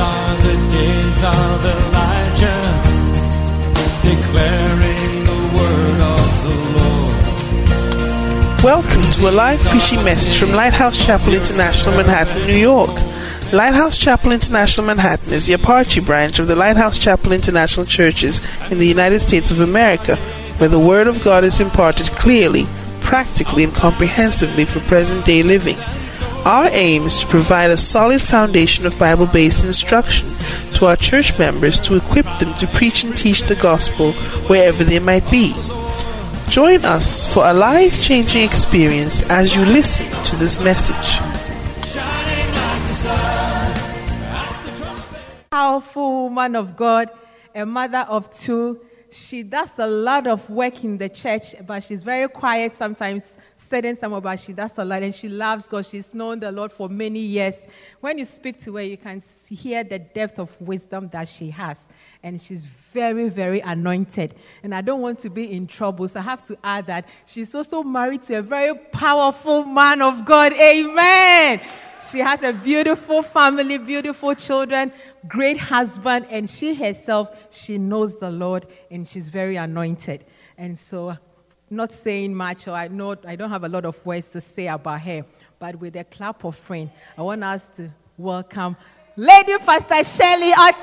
are the days of Elijah, declaring the word of the Lord. Welcome to a live preaching message from Lighthouse Chapel International, Manhattan, New York. Lighthouse Chapel International Manhattan is the Apache branch of the Lighthouse Chapel International Churches in the United States of America, where the Word of God is imparted clearly, practically, and comprehensively for present day living. Our aim is to provide a solid foundation of Bible based instruction to our church members to equip them to preach and teach the gospel wherever they might be. Join us for a life changing experience as you listen to this message. powerful woman of God, a mother of two. She does a lot of work in the church, but she's very quiet sometimes, sitting somewhere, but she that's a lot and she loves God. She's known the Lord for many years. When you speak to her, you can hear the depth of wisdom that she has. And she's very, very anointed. And I don't want to be in trouble, so I have to add that she's also married to a very powerful man of God. Amen. She has a beautiful family, beautiful children, great husband, and she herself, she knows the Lord and she's very anointed. And so, not saying much, or I know I don't have a lot of words to say about her, but with a clap of friend, I want us to welcome Lady Pastor Shelley Otinkrai.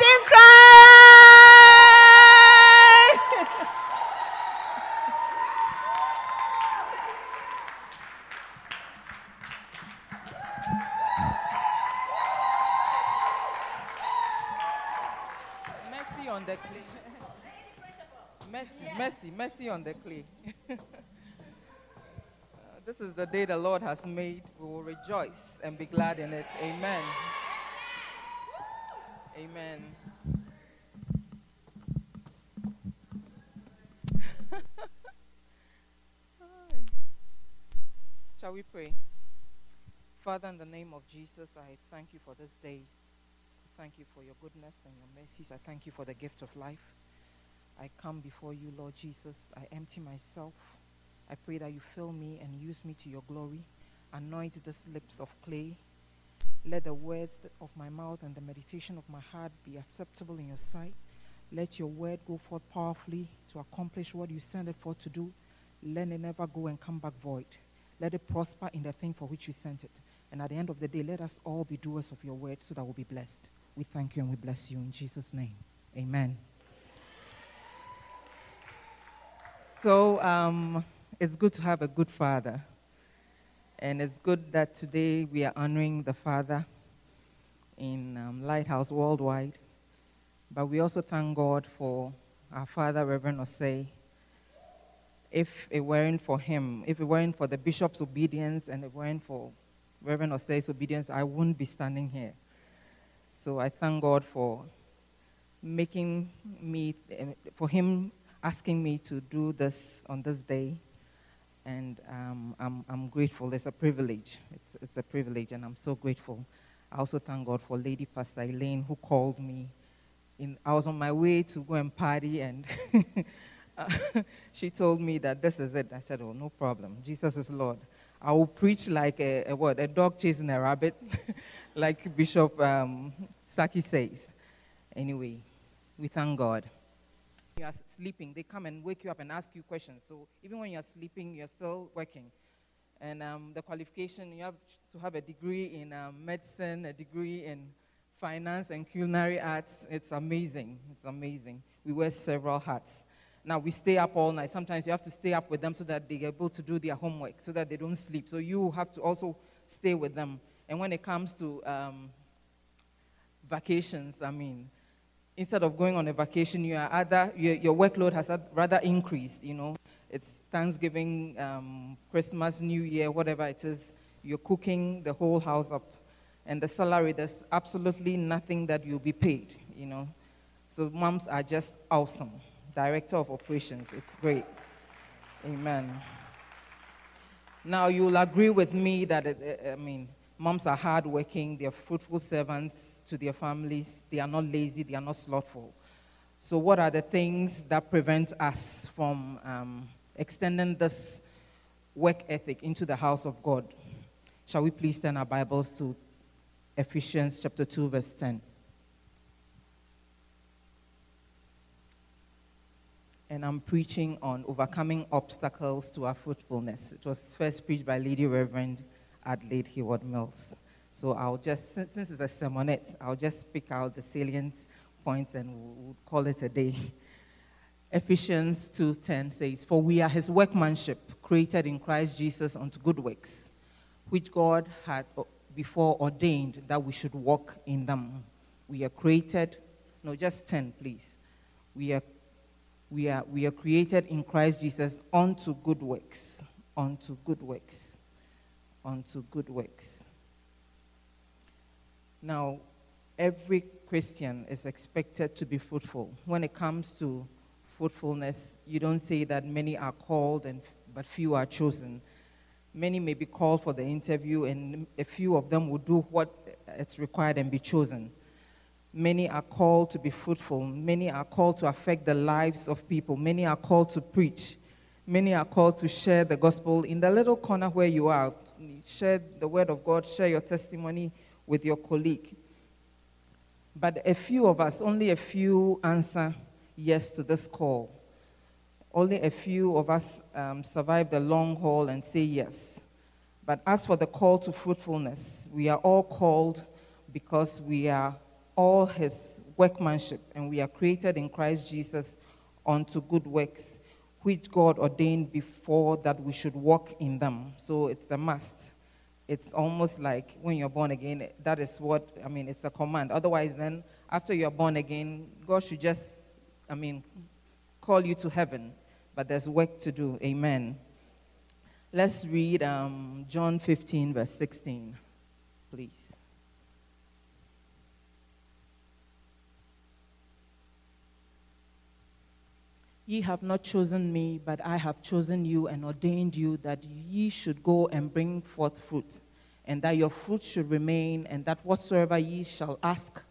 Mercy on the clay. Mercy, mercy, mercy on the clay. This is the day the Lord has made. We will rejoice and be glad in it. Amen. Amen. Shall we pray? Father, in the name of Jesus, I thank you for this day. Thank you for your goodness and your mercies. I thank you for the gift of life. I come before you, Lord Jesus. I empty myself. I pray that you fill me and use me to your glory. Anoint these lips of clay. Let the words of my mouth and the meditation of my heart be acceptable in your sight. Let your word go forth powerfully to accomplish what you sent it for to do. Let it never go and come back void. Let it prosper in the thing for which you sent it. And at the end of the day, let us all be doers of your word so that we'll be blessed. We thank you and we bless you in Jesus' name. Amen. So um, it's good to have a good father. And it's good that today we are honoring the father in um, Lighthouse Worldwide. But we also thank God for our father, Reverend Osei. If it weren't for him, if it weren't for the bishop's obedience and it weren't for Reverend Osei's obedience, I wouldn't be standing here. So I thank God for making me, eh, for him asking me to do this on this day. And um, I'm, I'm grateful. It's a privilege. It's, it's a privilege, and I'm so grateful. I also thank God for Lady Pastor Elaine, who called me. In, I was on my way to go and party, and uh, she told me that this is it. I said, Oh, no problem. Jesus is Lord. I will preach like a, a what? A dog chasing a rabbit, like Bishop um, Saki says. Anyway, we thank God. You are sleeping, they come and wake you up and ask you questions. So even when you're sleeping, you're still working. And um, the qualification, you have to have a degree in um, medicine, a degree in finance and culinary arts. It's amazing. It's amazing. We wear several hats. Now we stay up all night. Sometimes you have to stay up with them so that they're able to do their homework, so that they don't sleep. So you have to also stay with them. And when it comes to um, vacations, I mean, instead of going on a vacation, you are other, your, your workload has rather increased, you know. It's Thanksgiving, um, Christmas, New Year, whatever it is. You're cooking the whole house up. And the salary, there's absolutely nothing that you'll be paid, you know. So moms are just awesome. Director of operations, it's great. Amen. Now, you'll agree with me that, uh, I mean, moms are hardworking, they're fruitful servants to their families, they are not lazy, they are not slothful. So, what are the things that prevent us from um, extending this work ethic into the house of God? Shall we please turn our Bibles to Ephesians chapter 2, verse 10? and I'm preaching on overcoming obstacles to our fruitfulness. It was first preached by Lady Reverend Adelaide Heward-Mills. So I'll just, since, since it's a sermonette, I'll just pick out the salient points and we'll, call it a day. Ephesians 2:10 says, "For we are his workmanship, created in Christ Jesus unto good works, which God had uh, before ordained that we should walk in them." We are created, no, just 10, please. We are we are, we are created in Christ Jesus unto good works. Unto good works. Unto good works. Now, every Christian is expected to be fruitful. When it comes to fruitfulness, you don't say that many are called and but few are chosen. Many may be called for the interview, and a few of them will do what it's required and be chosen. Many are called to be fruitful. Many are called to affect the lives of people. Many are called to preach. Many are called to share the gospel in the little corner where you are. Share the word of God, share your testimony with your colleague. But a few of us, only a few answer yes to this call. Only a few of us um, survive the long haul and say yes. But as for the call to fruitfulness, we are all called because we are all his workmanship, and we are created in Christ Jesus unto good works, which God ordained before that we should walk in them. So it's a must. It's almost like when you're born again, that is what, I mean, it's a command. Otherwise, then, after you're born again, God should just, I mean, call you to heaven. But there's work to do. Amen. Let's read um, John 15, verse 16, please. Ye have not chosen me, but I have chosen you and ordained you that ye should go and bring forth fruit, and that your fruit should remain, and that whatsoever ye shall ask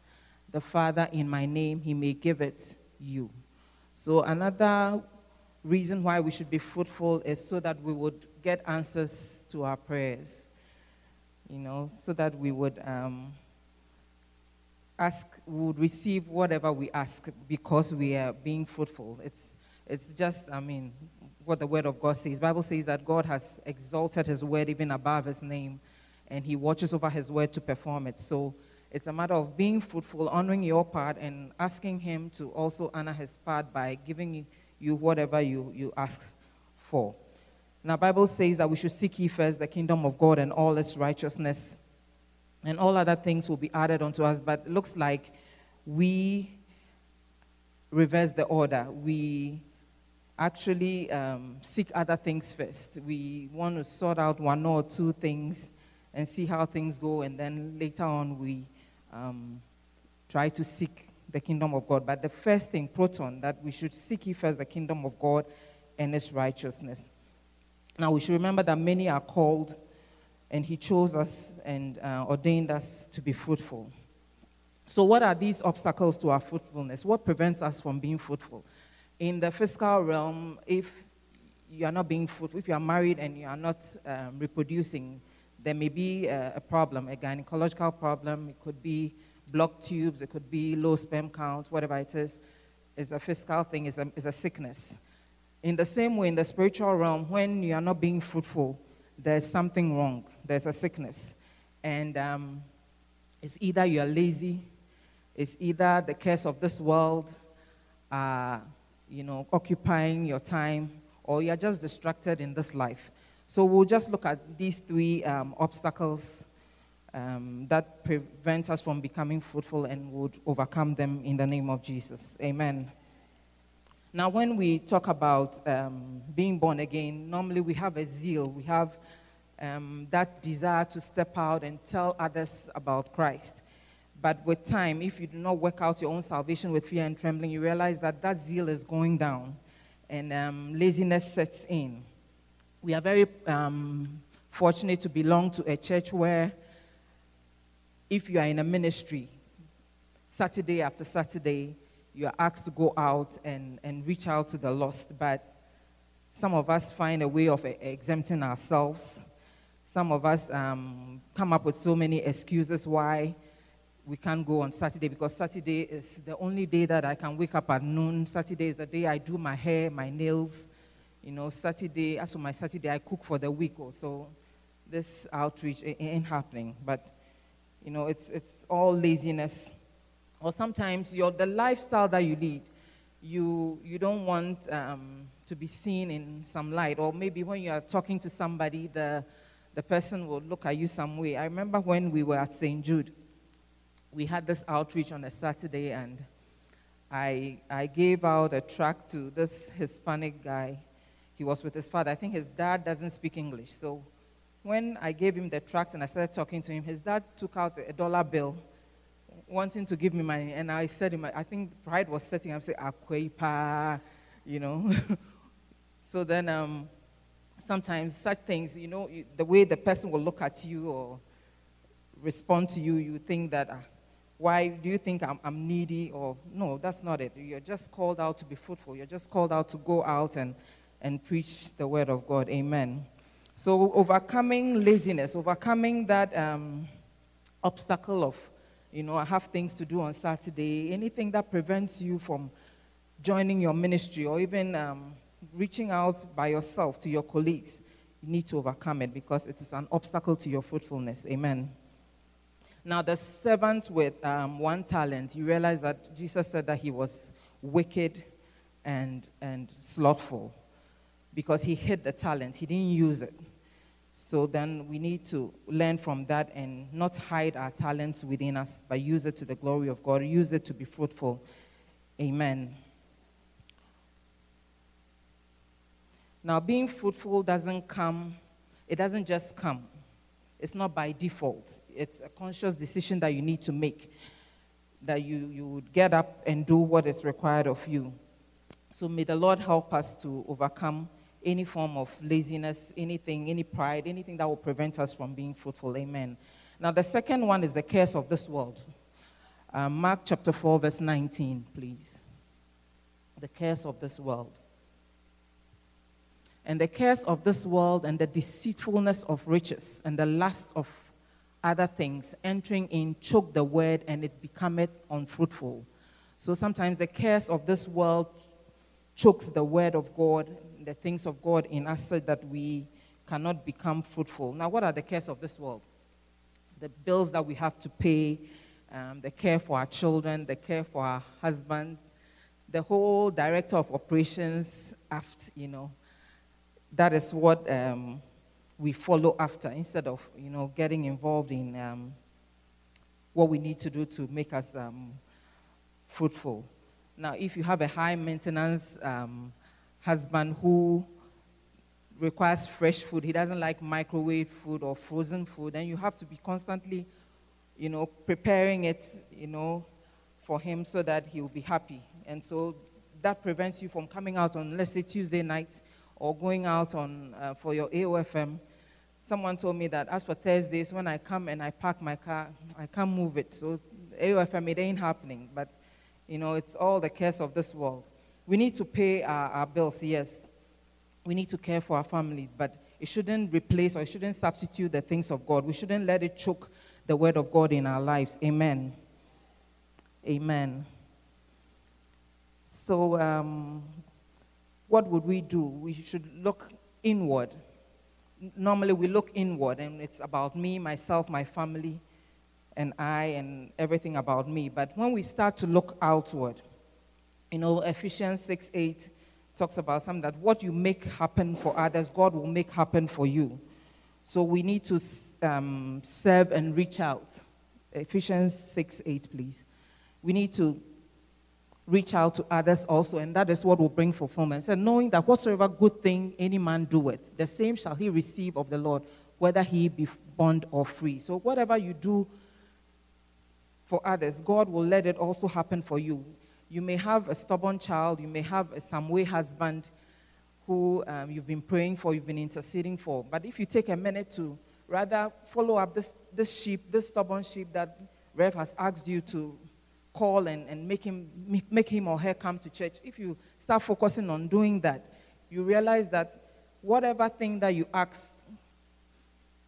the Father in my name, he may give it you. So, another reason why we should be fruitful is so that we would get answers to our prayers, you know, so that we would. Um, ask, would receive whatever we ask because we are being fruitful. It's it's just, I mean, what the word of God says. Bible says that God has exalted his word even above his name, and he watches over his word to perform it. So it's a matter of being fruitful, honoring your part, and asking him to also honor his part by giving you whatever you, you ask for. Now, Bible says that we should seek ye first the kingdom of God and all its righteousness, and all other things will be added unto us. But it looks like we reverse the order. We actually um, seek other things first. We want to sort out one or two things and see how things go, and then later on we um, try to seek the kingdom of God. But the first thing, proton, that we should seek first the kingdom of God and its righteousness. Now we should remember that many are called, and He chose us and uh, ordained us to be fruitful. So, what are these obstacles to our fruitfulness? What prevents us from being fruitful? In the physical realm, if you are not being fruitful, if you are married and you are not um, reproducing, there may be a, a, problem, a gynecological problem. It could be blocked tubes, it could be low sperm count, whatever it is. It's a physical thing, it's a, it's a sickness. In the same way, in the spiritual realm, when you are not being fruitful, there's something wrong, there's a sickness. And um, it's either you are lazy, it's either the curse of this world. Uh, you know, occupying your time, or you're just distracted in this life. So we'll just look at these three um, obstacles um, that prevent us from becoming fruitful and would overcome them in the name of Jesus. Amen. Now, when we talk about um, being born again, normally we have a zeal, we have um, that desire to step out and tell others about Christ. But with time, if you do not work out your own salvation with fear and trembling, you realize that that zeal is going down and um, laziness sets in. We are very um, fortunate to belong to a church where, if you are in a ministry, Saturday after Saturday, you are asked to go out and, and reach out to the lost. But some of us find a way of exempting ourselves. Some of us um, come up with so many excuses why we can't go on Saturday because Saturday is the only day that I can wake up at noon. Saturday is the day I do my hair, my nails. You know, Saturday, as for my Saturday, I cook for the week or so. This outreach ain't happening. But, you know, it's, it's all laziness. Or sometimes your, the lifestyle that you lead, you, you don't want um, to be seen in some light. Or maybe when you are talking to somebody, the, the person will look at you some way. I remember when we were at St. Jude, we had this outreach on a Saturday, and I, I gave out a tract to this Hispanic guy. He was with his father. I think his dad doesn't speak English. So when I gave him the tract and I started talking to him, his dad took out a dollar bill wanting to give me money. And I said him, I think pride was setting up, say, Akwepa, you know. so then um, sometimes such things, you know, the way the person will look at you or respond to you, you think that, ah, why do you think I'm, I'm needy? Or no, that's not it. You're just called out to be fruitful. You're just called out to go out and, and preach the word of God. Amen. So overcoming laziness, overcoming that um, obstacle of, you know, I have things to do on Saturday, anything that prevents you from joining your ministry or even um, reaching out by yourself to your colleagues, you need to overcome it because it is an obstacle to your fruitfulness. Amen. Now, the servant with um, one talent, you realize that Jesus said that he was wicked and, and slothful because he hid the talent, he didn't use it. So then we need to learn from that and not hide our talents within us, but use it to the glory of God, use it to be fruitful. Amen. Now, being fruitful doesn't come, it doesn't just come. It's not by default. It's a conscious decision that you need to make, that you, you would get up and do what is required of you. So may the Lord help us to overcome any form of laziness, anything, any pride, anything that will prevent us from being fruitful. Amen. Now, the second one is the curse of this world. Uh, Mark chapter 4, verse 19, please. The curse of this world. And the curse of this world and the deceitfulness of riches and the lust of other things entering in choke the word and it becometh unfruitful. So sometimes the cares of this world chokes the word of God, the things of God in us so that we cannot become fruitful. Now, what are the cares of this world? The bills that we have to pay, um, the care for our children, the care for our husbands, the whole director of operations aft, you know, that is what um, we follow after instead of you know getting involved in um, what we need to do to make us um, fruitful. Now, if you have a high maintenance um, husband who requires fresh food, he doesn't like microwave food or frozen food, then you have to be constantly, you know, preparing it, you know, for him so that he will be happy. And so that prevents you from coming out on, let's say, Tuesday night or going out on, uh, for your AOFM, someone told me that as for Thursdays, when I come and I park my car, I can't move it. So AOFM, it ain't happening. But, you know, it's all the cares of this world. We need to pay our, our bills, yes. We need to care for our families, but it shouldn't replace or it shouldn't substitute the things of God. We shouldn't let it choke the word of God in our lives. Amen. Amen. So, um, what would we do? We should look inward. Normally, we look inward, and it's about me, myself, my family, and I, and everything about me. But when we start to look outward, you know, Ephesians 6 8 talks about something that what you make happen for others, God will make happen for you. So we need to um, serve and reach out. Ephesians 6 8, please. We need to reach out to others also, and that is what will bring fulfillment. So knowing that whatsoever good thing any man doeth, the same shall he receive of the Lord, whether he be bond or free. So whatever you do for others, God will let it also happen for you. You may have a stubborn child, you may have a some way husband who um, you've been praying for, you've been interceding for. But if you take a minute to rather follow up this, this sheep, this stubborn sheep that Rev has asked you to call and, and make, him, make him or her come to church, if you start focusing on doing that, you realize that whatever thing that you ask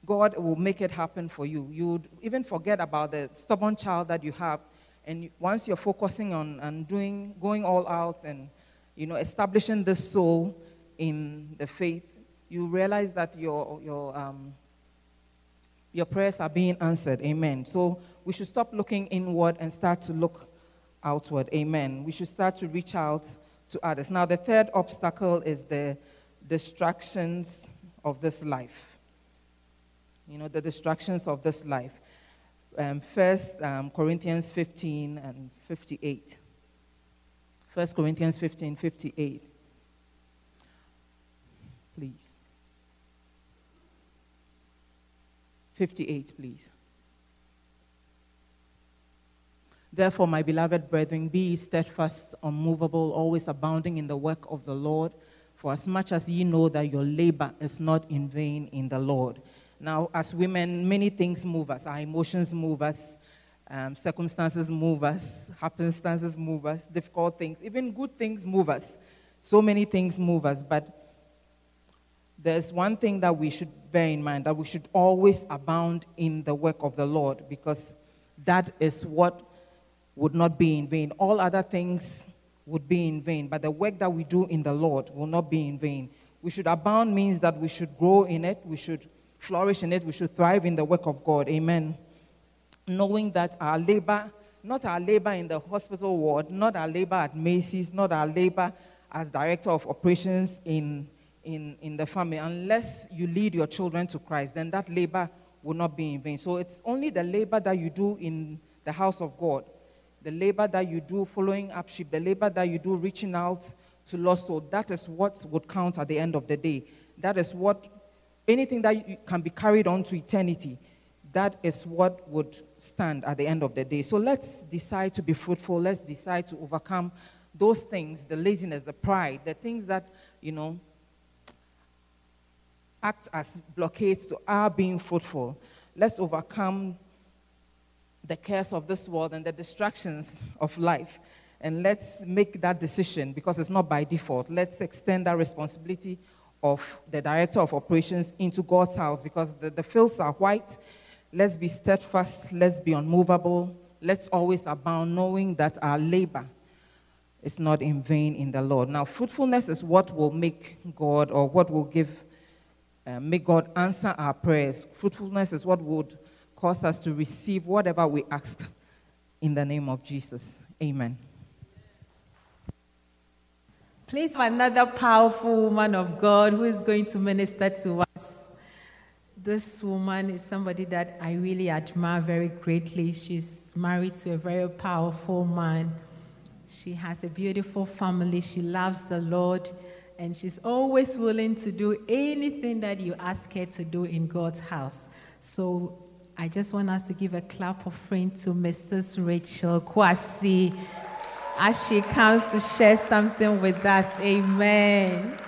God will make it happen for you. You would even forget about the stubborn child that you have. And once you're focusing on and doing, going all out and, you know, establishing this soul in the faith, you realize that your, your, um, your prayers are being answered. Amen. So we should stop looking inward and start to look outward. Amen. We should start to reach out to others. Now, the third obstacle is the distractions of this life. You know, the distractions of this life. Um, first um, Corinthians 15 and 58. First Corinthians 15, 58. Please. 58, please. Therefore, my beloved brethren, be steadfast, unmovable, always abounding in the work of the Lord, for as much as ye know that your labor is not in vain in the Lord. Now, as women, many things move us. Our emotions move us, um, circumstances move us, happenstances move us, difficult things, even good things move us. So many things move us, but there's one thing that we should bear in mind that we should always abound in the work of the Lord because that is what would not be in vain. All other things would be in vain, but the work that we do in the Lord will not be in vain. We should abound means that we should grow in it, we should flourish in it, we should thrive in the work of God. Amen. Knowing that our labor, not our labor in the hospital ward, not our labor at Macy's, not our labor as director of operations in, in, in the family, unless you lead your children to Christ, then that labor will not be in vain. So it's only the labor that you do in the house of God, the labor that you do following up sheep, the labor that you do reaching out to lost souls. That is what would count at the end of the day. That is what anything that can be carried on to eternity. That is what would stand at the end of the day. So let's decide to be fruitful. Let's decide to overcome those things the laziness, the pride, the things that, you know, act as blockades to our being fruitful. Let's overcome the cares of this world and the distractions of life. And let's make that decision because it's not by default. Let's extend that responsibility of the director of operations into God's house because the, the fields are white. Let's be steadfast. Let's be unmovable. Let's always abound, knowing that our labor is not in vain in the Lord. Now, fruitfulness is what will make God or what will give, uh, make God answer our prayers. Fruitfulness is what would cause us to receive whatever we asked in the name of Jesus. Amen. Please, another powerful woman of God who is going to minister to us. This woman is somebody that I really admire very greatly. She's married to a very powerful man. She has a beautiful family. She loves the Lord. And she's always willing to do anything that you ask her to do in God's house. So I just want us to give a clap of friend to Mrs. Rachel Kwasi as she comes to share something with us. Amen.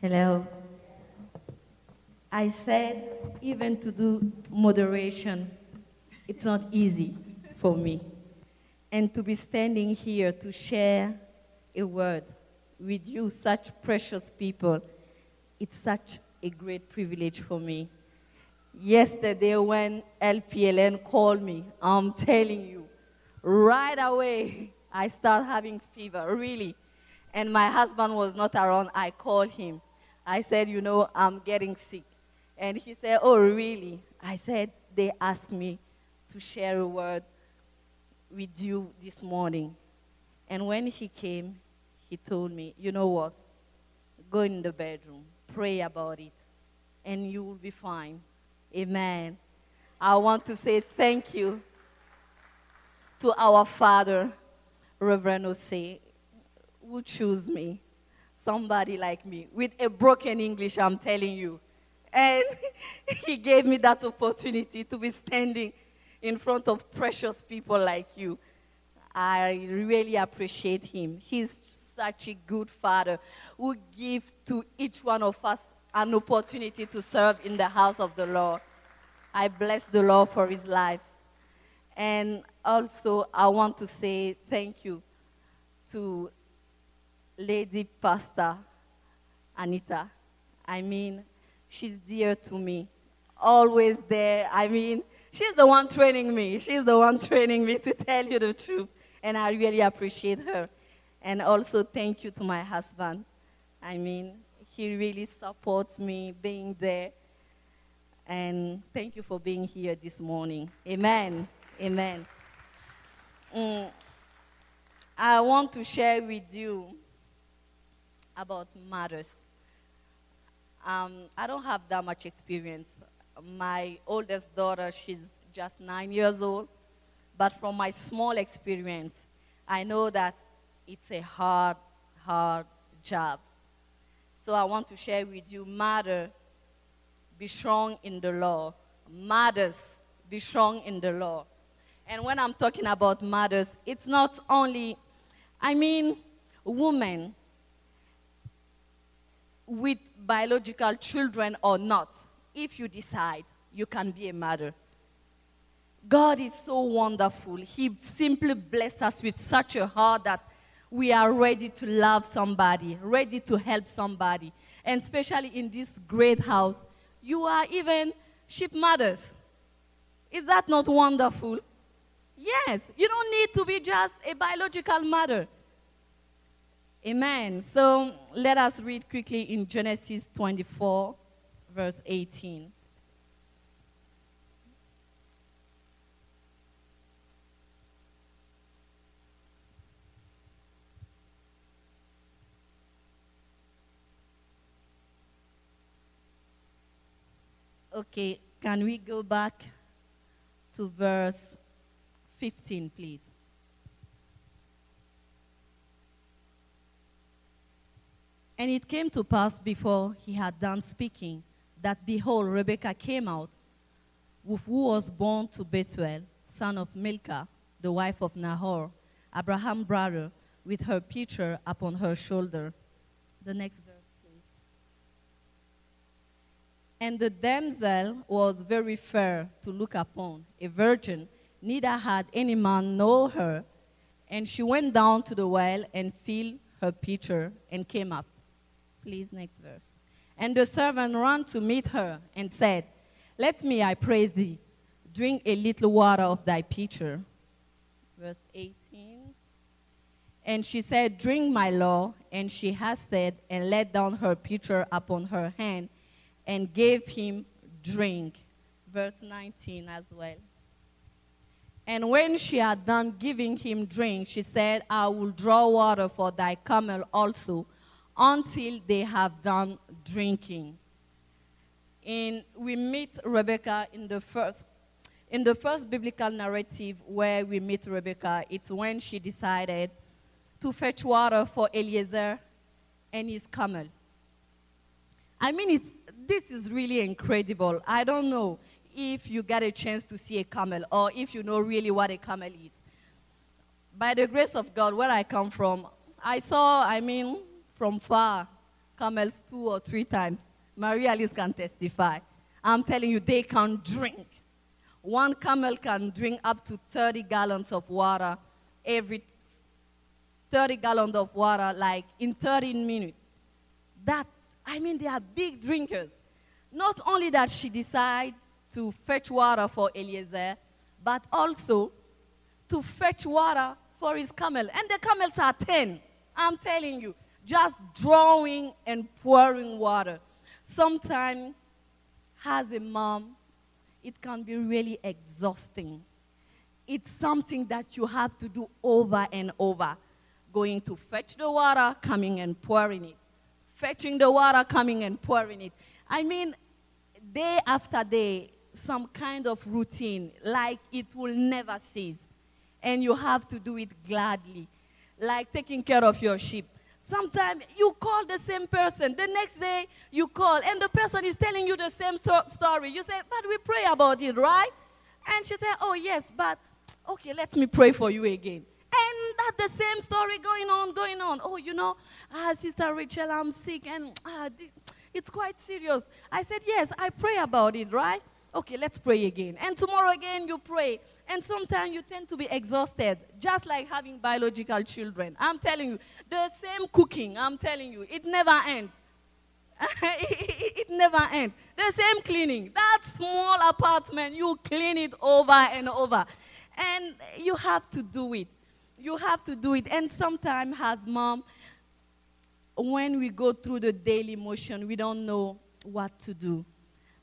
Hello. I said, even to do moderation, it's not easy for me. And to be standing here to share a word with you, such precious people, it's such a great privilege for me. Yesterday, when LPLN called me, I'm telling you, right away, I start having fever, really. And my husband was not around. I called him. I said, You know, I'm getting sick. And he said, Oh, really? I said, They asked me to share a word with you this morning. And when he came, he told me, You know what? Go in the bedroom, pray about it, and you will be fine. Amen. I want to say thank you to our father, Reverend Osei, who chose me, somebody like me, with a broken English, I'm telling you. And he gave me that opportunity to be standing in front of precious people like you. I really appreciate him. He's such a good father who gives to each one of us an opportunity to serve in the house of the Lord. I bless the Lord for his life. And also, I want to say thank you to Lady Pastor Anita. I mean, she's dear to me, always there. I mean, she's the one training me. She's the one training me to tell you the truth. And I really appreciate her. And also, thank you to my husband. I mean, he really supports me being there. And thank you for being here this morning. Amen. Amen. Mm, I want to share with you about mothers. Um, I don't have that much experience. My oldest daughter, she's just nine years old. But from my small experience, I know that it's a hard, hard job. So I want to share with you, mother, be strong in the law. Mothers, be strong in the law. And when I'm talking about mothers, it's not only, I mean, women with biological children or not. If you decide, you can be a mother. God is so wonderful. He simply blessed us with such a heart that we are ready to love somebody, ready to help somebody. And especially in this great house, you are even sheep mothers. Is that not wonderful? Yes, you don't need to be just a biological mother. Amen. So let us read quickly in Genesis 24, verse 18. Okay, can we go back to verse 15, please? And it came to pass before he had done speaking that behold, Rebekah came out, with who was born to Bethuel, son of Milcah, the wife of Nahor, Abraham's brother, with her pitcher upon her shoulder. The next verse, please. And the damsel was very fair to look upon, a virgin, neither had any man know her. And she went down to the well and filled her pitcher and came up. Please, next verse. And the servant ran to meet her and said, Let me, I pray thee, drink a little water of thy pitcher. Verse 18. And she said, Drink, my lord. And she hasted and let down her pitcher upon her hand and gave him drink. Verse 19 as well. And when she had done giving him drink, she said, I will draw water for thy camel also until they have done drinking. And we meet Rebecca in the first in the first biblical narrative where we meet Rebecca, it's when she decided to fetch water for Eliezer and his camel. I mean, it's, this is really incredible. I don't know if you get a chance to see a camel or if you know really what a camel is. By the grace of God, where I come from, I saw, I mean, from far, camels two or three times. Maria Alice can testify. I'm telling you, they can drink. One camel can drink up to 30 gallons of water every 30 gallons of water, like in 30 minutes. That, I mean, they are big drinkers. Not only that she decided to fetch water for Eliezer, but also to fetch water for his camel. And the camels are 10. I'm telling you just drawing and pouring water. Sometimes, as a mom, it can be really exhausting. It's something that you have to do over and over. Going to fetch the water, coming and pouring it. Fetching the water, coming and pouring it. I mean, day after day, some kind of routine, like it will never cease. And you have to do it gladly, like taking care of your sheep. Sometimes you call the same person. The next day you call, and the person is telling you the same sto- story. You say, But we pray about it, right? And she said, Oh, yes, but okay, let me pray for you again. And that the same story going on, going on. Oh, you know, ah, Sister Rachel, I'm sick, and ah, it's quite serious. I said, Yes, I pray about it, right? Okay, let's pray again. And tomorrow again you pray. And sometimes you tend to be exhausted, just like having biological children. I'm telling you, the same cooking, I'm telling you, it never ends. it never ends. The same cleaning. That small apartment, you clean it over and over. And you have to do it. You have to do it. And sometimes, as mom, when we go through the daily motion, we don't know what to do.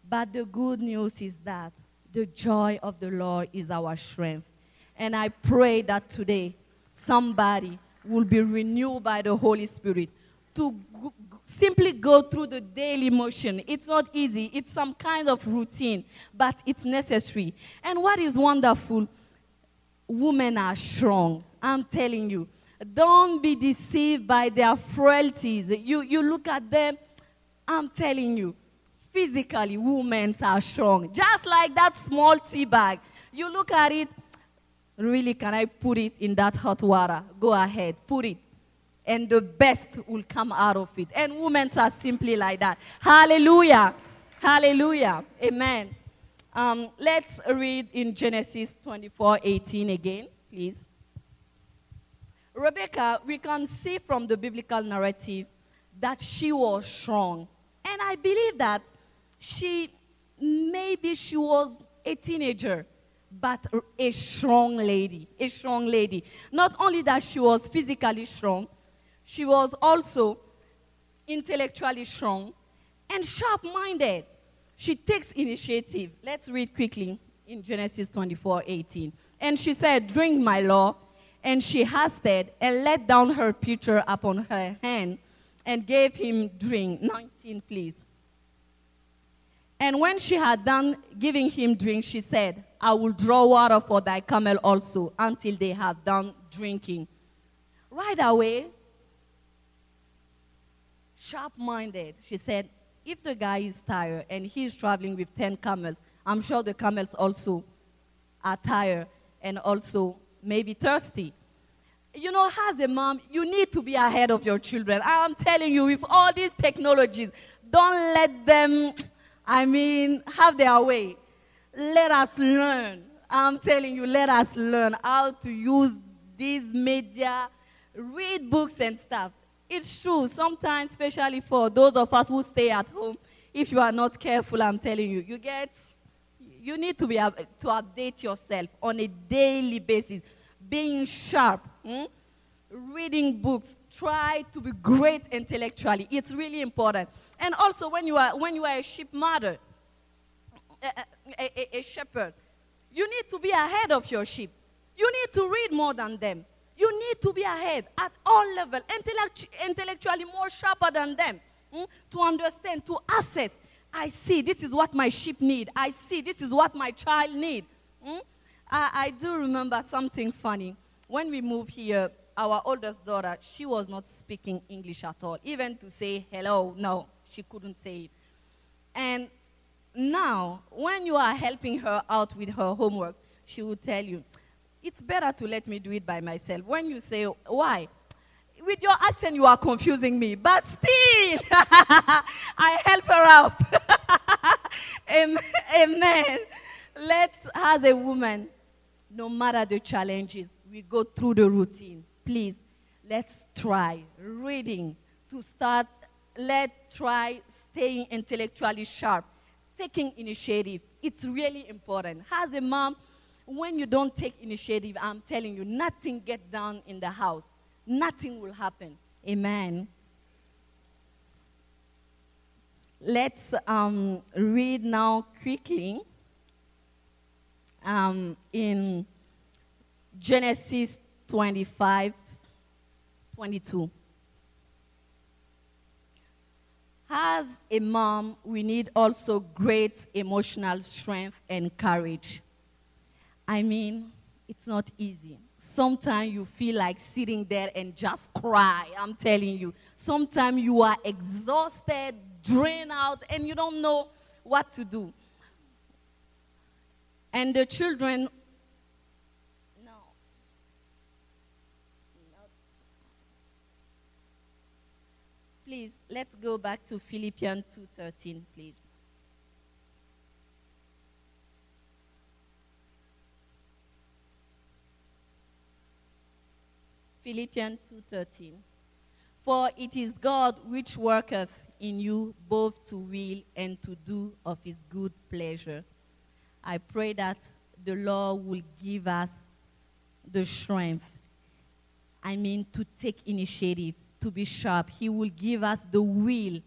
But the good news is that the joy of the Lord is our strength. And I pray that today somebody will be renewed by the Holy Spirit to simply go through the daily motion. It's not easy, it's some kind of routine, but it's necessary. And what is wonderful, women are strong. I'm telling you. Don't be deceived by their frailties. You, you look at them, I'm telling you, physically, women are strong. Just like that small tea bag. You look at it, really, can I put it in that hot water? Go ahead, put it. And the best will come out of it. And women are simply like that. Hallelujah. Hallelujah. Amen. Um, let's read in Genesis 24 18 again, please. Rebecca, we can see from the biblical narrative that she was strong. And I believe that she, maybe she was a teenager, but a strong lady. A strong lady. Not only that she was physically strong, she was also intellectually strong and sharp minded. She takes initiative. Let's read quickly in Genesis 24 18. And she said, Drink my law and she hasted and let down her pitcher upon her hand and gave him drink. 19, please. And when she had done giving him drink, she said, I will draw water for thy camel also until they have done drinking. Right away, sharp minded, she said, if the guy is tired and he is traveling with 10 camels, I'm sure the camels also are tired and also maybe thirsty. You know, as a mom, you need to be ahead of your children. I'm telling you, with all these technologies, don't let them, I mean, have their way. Let us learn. I'm telling you, let us learn how to use these media, read books and stuff. It's true, sometimes, especially for those of us who stay at home, if you are not careful, I'm telling you, you get, you need to be to update yourself on a daily basis being sharp, hmm? Reading books, try to be great intellectually. It's really important. And also, when you are, when you are a sheep mother, a, a, a, shepherd, you need to be ahead of your sheep. You need to read more than them. You need to be ahead at all levels, intellect, intellectually more sharper than them, hmm? to understand, to assess. I see this is what my sheep need. I see this is what my child need. Hmm? I, I do remember something funny. When we moved here, our oldest daughter, she was not speaking English at all. Even to say hello, no, she couldn't say it. And now, when you are helping her out with her homework, she will tell you, it's better to let me do it by myself. When you say, why? With your accent, you are confusing me, but still, I help her out. Amen. Let's, as a woman, no matter the challenges, we go through the routine. Please, let's try reading to start. Let's try staying intellectually sharp, taking initiative. It's really important. As a mom, when you don't take initiative, I'm telling you, nothing gets done in the house. Nothing will happen. Amen. Let's um, read now quickly um, in Genesis 25 22. As a mom, we need also great emotional strength and courage. I mean, it's not easy. Sometimes you feel like sitting there and just cry. I'm telling you. Sometimes you are exhausted, drained out, and you don't know what to do. And the children, Please, let's go back to Philippians 2.13, please. Philippians 2:13 For it is God which worketh in you both to will and to do of his good pleasure. I pray that the Lord will give us the strength. I mean, to take initiative, to be sharp. He will give us the will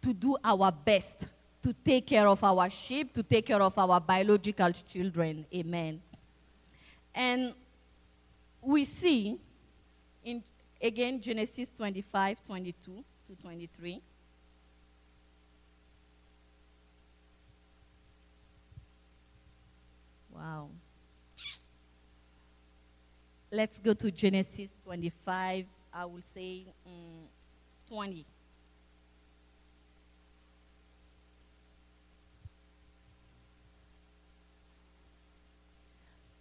to do our best, to take care of our sheep, to take care of our biological children. Amen. And we see in again Genesis 25, 22 to 23. Wow. Let's go to Genesis 25. I will say mm, 20.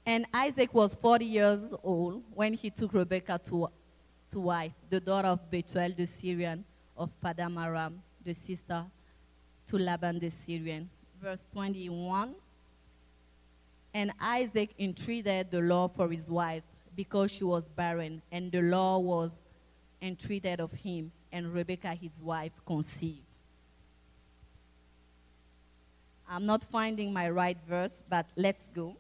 And Isaac was 40 years old when he took Rebekah to, to wife, the daughter of Bethuel the Syrian of Padanaram, the sister to Laban the Syrian. Verse 21. And Isaac entreated the Lord for his wife because she was barren, and the Lord was entreated of him, and Rebekah his wife conceived. I'm not finding my right verse, but let's go.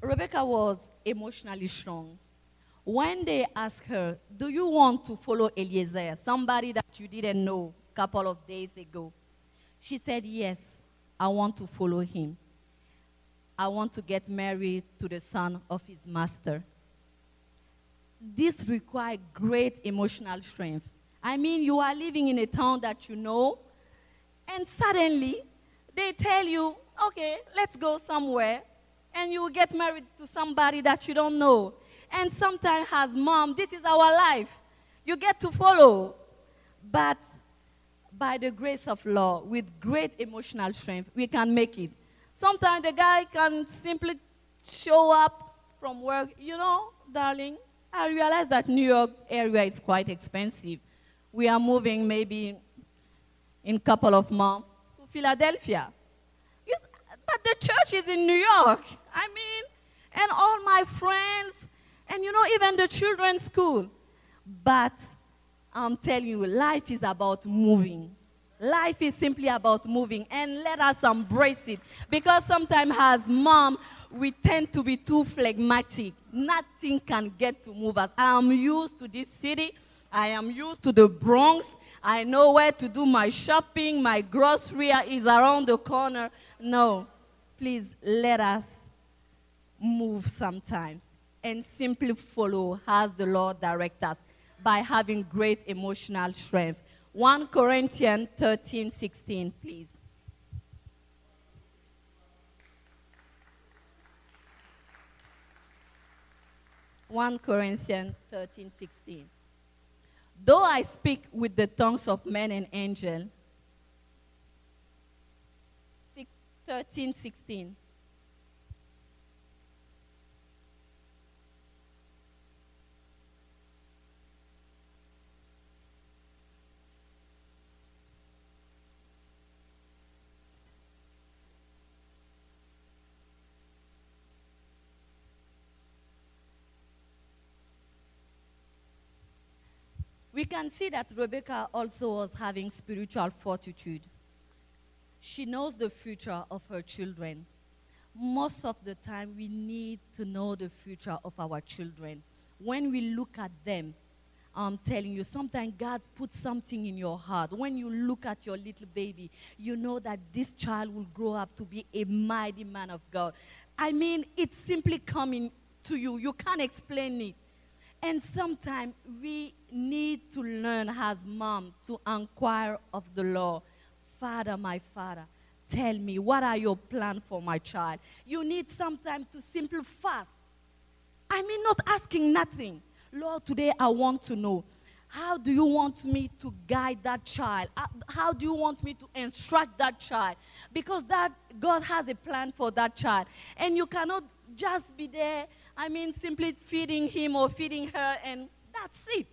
Rebecca was emotionally strong. When they asked her, Do you want to follow Eliezer, somebody that you didn't know a couple of days ago? She said, Yes, I want to follow him. I want to get married to the son of his master. This requires great emotional strength. I mean, you are living in a town that you know, and suddenly they tell you, okay, let's go somewhere and you get married to somebody that you don't know. And sometimes, as mom, this is our life. You get to follow. But by the grace of law, with great emotional strength, we can make it. Sometimes the guy can simply show up from work. You know, darling, I realized that New York area is quite expensive. We are moving maybe in a couple of months to Philadelphia. But the church is in New York. I mean, and all my friends, and you know, even the children's school. But I'm telling you, life is about moving. Life is simply about moving, and let us embrace it. Because sometimes, as mom, we tend to be too phlegmatic. Nothing can get to move us. I am used to this city. I am used to the Bronx. I know where to do my shopping. My grocery is around the corner. No, please let us move sometimes and simply follow as the Lord directs us by having great emotional strength. 1 Corinthians 13 16, please. One Corinthians 13, 16. Though I speak with the tongues of men and angels, 13, 16. We can see that Rebecca also was having spiritual fortitude. She knows the future of her children. Most of the time, we need to know the future of our children. When we look at them, I'm telling you, sometimes God puts something in your heart. When you look at your little baby, you know that this child will grow up to be a mighty man of God. I mean, it's simply coming to you. You can't explain it. And sometimes we need to learn as mom to inquire of the Lord. Father, my Father, tell me, what are your plans for my child? You need sometimes to simply fast. I mean, not asking nothing. Lord, today I want to know how do you want me to guide that child? How do you want me to instruct that child? Because that God has a plan for that child. And you cannot just be there, I mean, simply feeding him or feeding her, and that's it.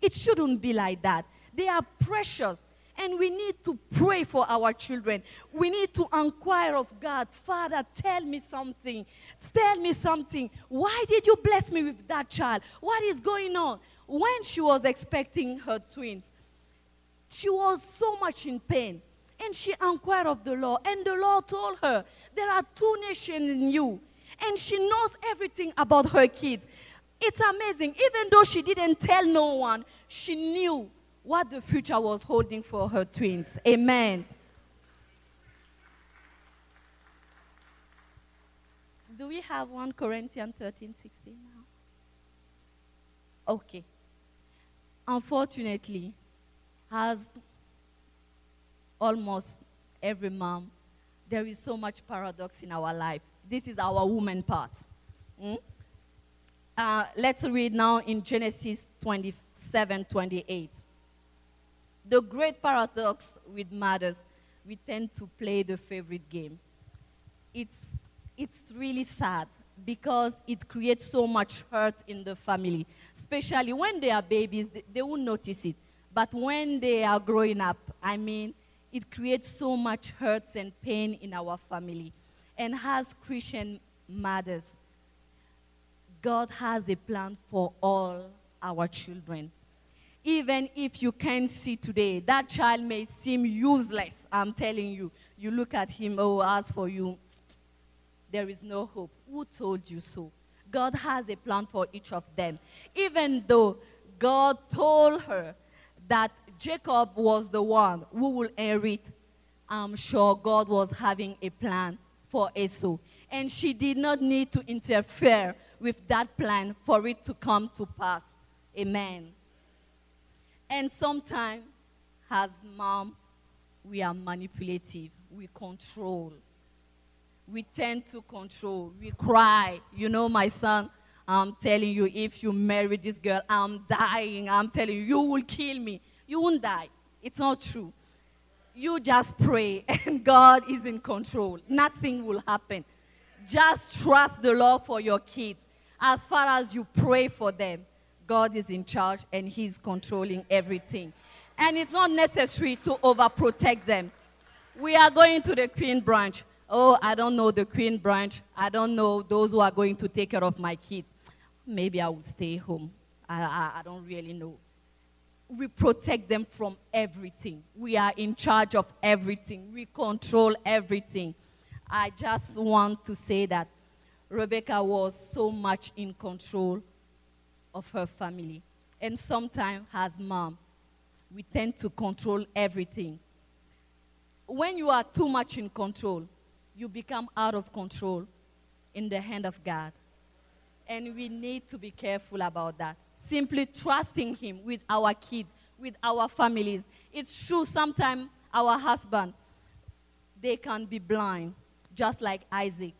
It shouldn't be like that. They are precious. And we need to pray for our children. We need to inquire of God, Father, tell me something. Tell me something. Why did you bless me with that child? What is going on? When she was expecting her twins, She was so much in pain. And she inquired of the Lord. And the Lord told her, There are two nations in you. And she knows everything about her kids. It's amazing. Even though she didn't tell no one, she knew what the future was holding for her twins. Amen. Do we have 1 Corinthians 13 16 now? Okay. Unfortunately, as almost every mom, there is so much paradox in our life. This is our woman part. Hmm? Uh, let's read now in Genesis 27 28. The great paradox with mothers, we tend to play the favorite game. It's, it's really sad because it creates so much hurt in the family, especially when they are babies, they, they won't notice it. But when they are growing up, I mean, it creates so much hurts and pain in our family. And as Christian mothers, God has a plan for all our children. Even if you can't see today, that child may seem useless. I'm telling you. You look at him, oh, as for you, there is no hope. Who told you so? God has a plan for each of them. Even though God told her that Jacob was the one who will inherit, I'm sure God was having a plan for Esau. And she did not need to interfere with that plan for it to come to pass. Amen. And sometimes, as mom, we are manipulative. We control. We tend to control. We cry. You know, my son, I'm telling you, if you marry this girl, I'm dying. I'm telling you, you will kill me. You won't die. It's not true. You just pray, and God is in control. Nothing will happen. Just trust the Lord for your kids. As far as you pray for them, God is in charge and He's controlling everything. And it's not necessary to overprotect them. We are going to the Queen branch. Oh, I don't know the Queen branch. I don't know those who are going to take care of my kids. Maybe I will stay home. I, I, I don't really know. We protect them from everything. We are in charge of everything. We control everything. I just want to say that Rebecca was so much in control of her family. And sometimes, as mom, we tend to control everything. When you are too much in control, you become out of control in the hand of God. And we need to be careful about that. Simply trusting Him with our kids, with our families. It's true, sometimes our husband, they can be blind, just like Isaac.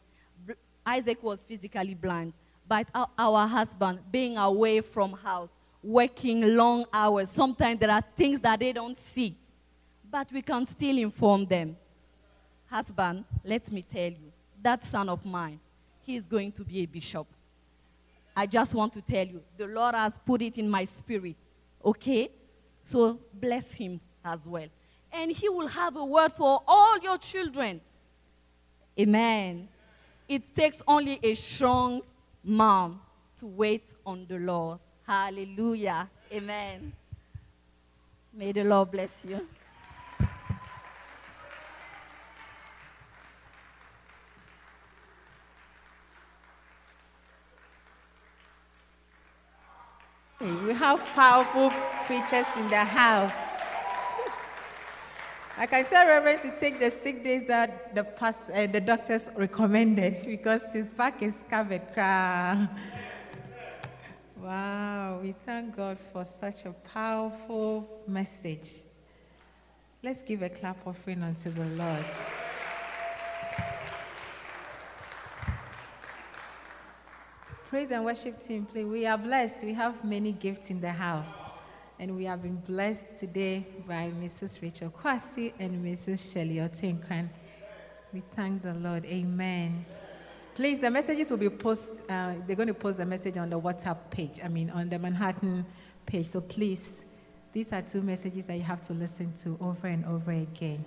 Isaac was physically blind, but our, our husband being away from house, working long hours, sometimes there are things that they don't see, but we can still inform them. Husband, let me tell you, that son of mine, he's going to be a bishop. I just want to tell you, the Lord has put it in my spirit. Okay? So bless him as well. And he will have a word for all your children. Amen. It takes only a strong mom to wait on the Lord. Hallelujah. Amen. May the Lord bless you. We have powerful preachers in the house. I can tell Reverend to take the sick days that the, past, uh, the doctors recommended because his back is covered. Wow, we thank God for such a powerful message. Let's give a clap offering unto the Lord. Praise and worship team, please. We are blessed. We have many gifts in the house. And we have been blessed today by Mrs. Rachel Kwasi and Mrs. Shelley Otinkran. We thank the Lord. Amen. Please, the messages will be posted. Uh, they're going to post the message on the WhatsApp page, I mean, on the Manhattan page. So please, these are two messages that you have to listen to over and over again.